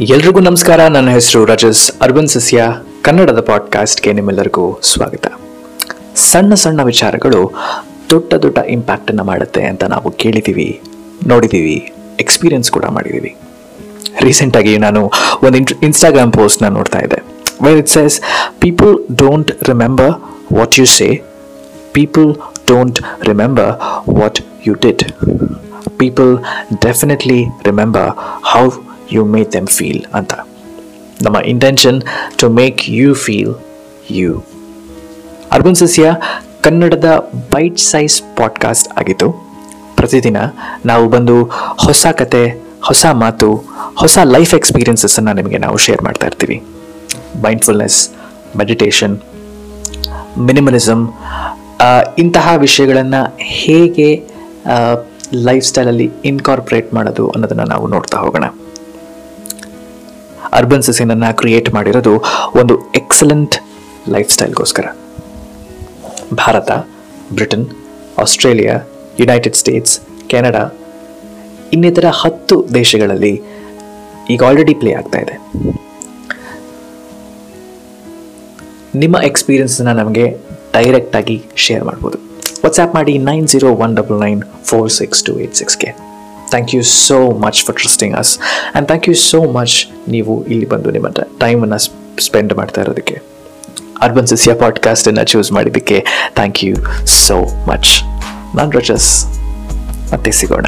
ಎಲ್ರಿಗೂ ನಮಸ್ಕಾರ. ನನ್ನ ಹೆಸರು ರಜಸ್. ಅರ್ಬನ್ ಸಸ್ಯ, ಕನ್ನಡದ ಪಾಡ್ಕಾಸ್ಟ್ಗೆ ನಿಮ್ಮೆಲ್ಲರಿಗೂ ಸ್ವಾಗತ. ಸಣ್ಣ ಸಣ್ಣ ವಿಚಾರಗಳು ದೊಡ್ಡ ದೊಡ್ಡ ಇಂಪ್ಯಾಕ್ಟನ್ನು ಮಾಡುತ್ತೆ ಅಂತ ನಾವು ಕೇಳಿದ್ದೀವಿ ನೋಡಿದ್ದೀವಿ ಎಕ್ಸ್ಪೀರಿಯನ್ಸ್ ಕೂಡ ಮಾಡಿದ್ದೀವಿ ರೀಸೆಂಟಾಗಿ ನಾನು ಒಂದು ಇನ್ ಇನ್ಸ್ಟಾಗ್ರಾಮ್ ಪೋಸ್ಟ್ನ ನೋಡ್ತಾ ಇದ್ದೆ. Where it says people don't remember what you say people don't remember what you did people definitely remember how you make them feel ಅಂತ. ನಮ್ಮ intention to make you feel you urban Sasya, ಕನ್ನಡದ bite size podcast ಆಗಿತ್ತು. ಪ್ರತಿದಿನ ನಾವು ಬಂದು ಹೊಸ ಕತೆ, ಹೊಸ ಮಾತು, ಹೊಸ ಲೈಫ್ ಎಕ್ಸ್ಪೀರಿಯನ್ಸಸ್ಸನ್ನು ನಿಮಗೆ ನಾವು ಶೇರ್ ಮಾಡ್ತಾ ಇರ್ತೀವಿ. ಮೈಂಡ್ಫುಲ್ನೆಸ್ ಮೆಡಿಟೇಷನ್ ಮಿನಿಮಲಿಸಮ್ ಇಂತಹ ವಿಷಯಗಳನ್ನು ಹೇಗೆ ಲೈಫ್ ಸ್ಟೈಲಲ್ಲಿ ಇನ್ಕಾರ್ಪೊರೇಟ್ ಮಾಡೋದು ಅನ್ನೋದನ್ನು ನಾವು ನೋಡ್ತಾ ಹೋಗೋಣ. ಅರ್ಬನ್ ಸಸಿನನ್ನು ಕ್ರಿಯೇಟ್ ಮಾಡಿರೋದು ಒಂದು excellent life ಸ್ಟೈಲ್ಗೋಸ್ಕರ Bharat, Britain, Australia United States Canada, ಇನ್ನಿತರ ಹತ್ತು ದೇಶಗಳಲ್ಲಿ ಈಗ ಆಲ್ರೆಡಿ ಪ್ಲೇ ಆಗ್ತಾ ಇದೆ. ನಿಮ್ಮ ಎಕ್ಸ್ಪೀರಿಯನ್ಸನ್ನ ನಮಗೆ ಡೈರೆಕ್ಟಾಗಿ ಶೇರ್ ಮಾಡ್ಬೋದು. ವಾಟ್ಸ್ಆ್ಯಪ್ ಮಾಡಿ nine zero one double nine four six two eight ಸಿಕ್ಸ್ಗೆ thank you so much for trusting us and thank you so much ನೀವು ಇಲ್ಲಿ ಬಂದು ನಿಮ್ಮ ಟೈಮನ್ನು ಸ್ಪೆಂಡ್ ಮಾಡ್ತಾ ಇರೋದಕ್ಕೆ. ಅರ್ಬನ್ ಸಸ್ಯ ಪಾಡ್ಕಾಸ್ಟನ್ನು ಚೂಸ್ ಮಾಡಿದ್ದಕ್ಕೆ ಥ್ಯಾಂಕ್ ಯು ಸೋ ಮಚ್ ನಾನು ರಜಸ್, ಮತ್ತೆ ಸಿಗೋಣ.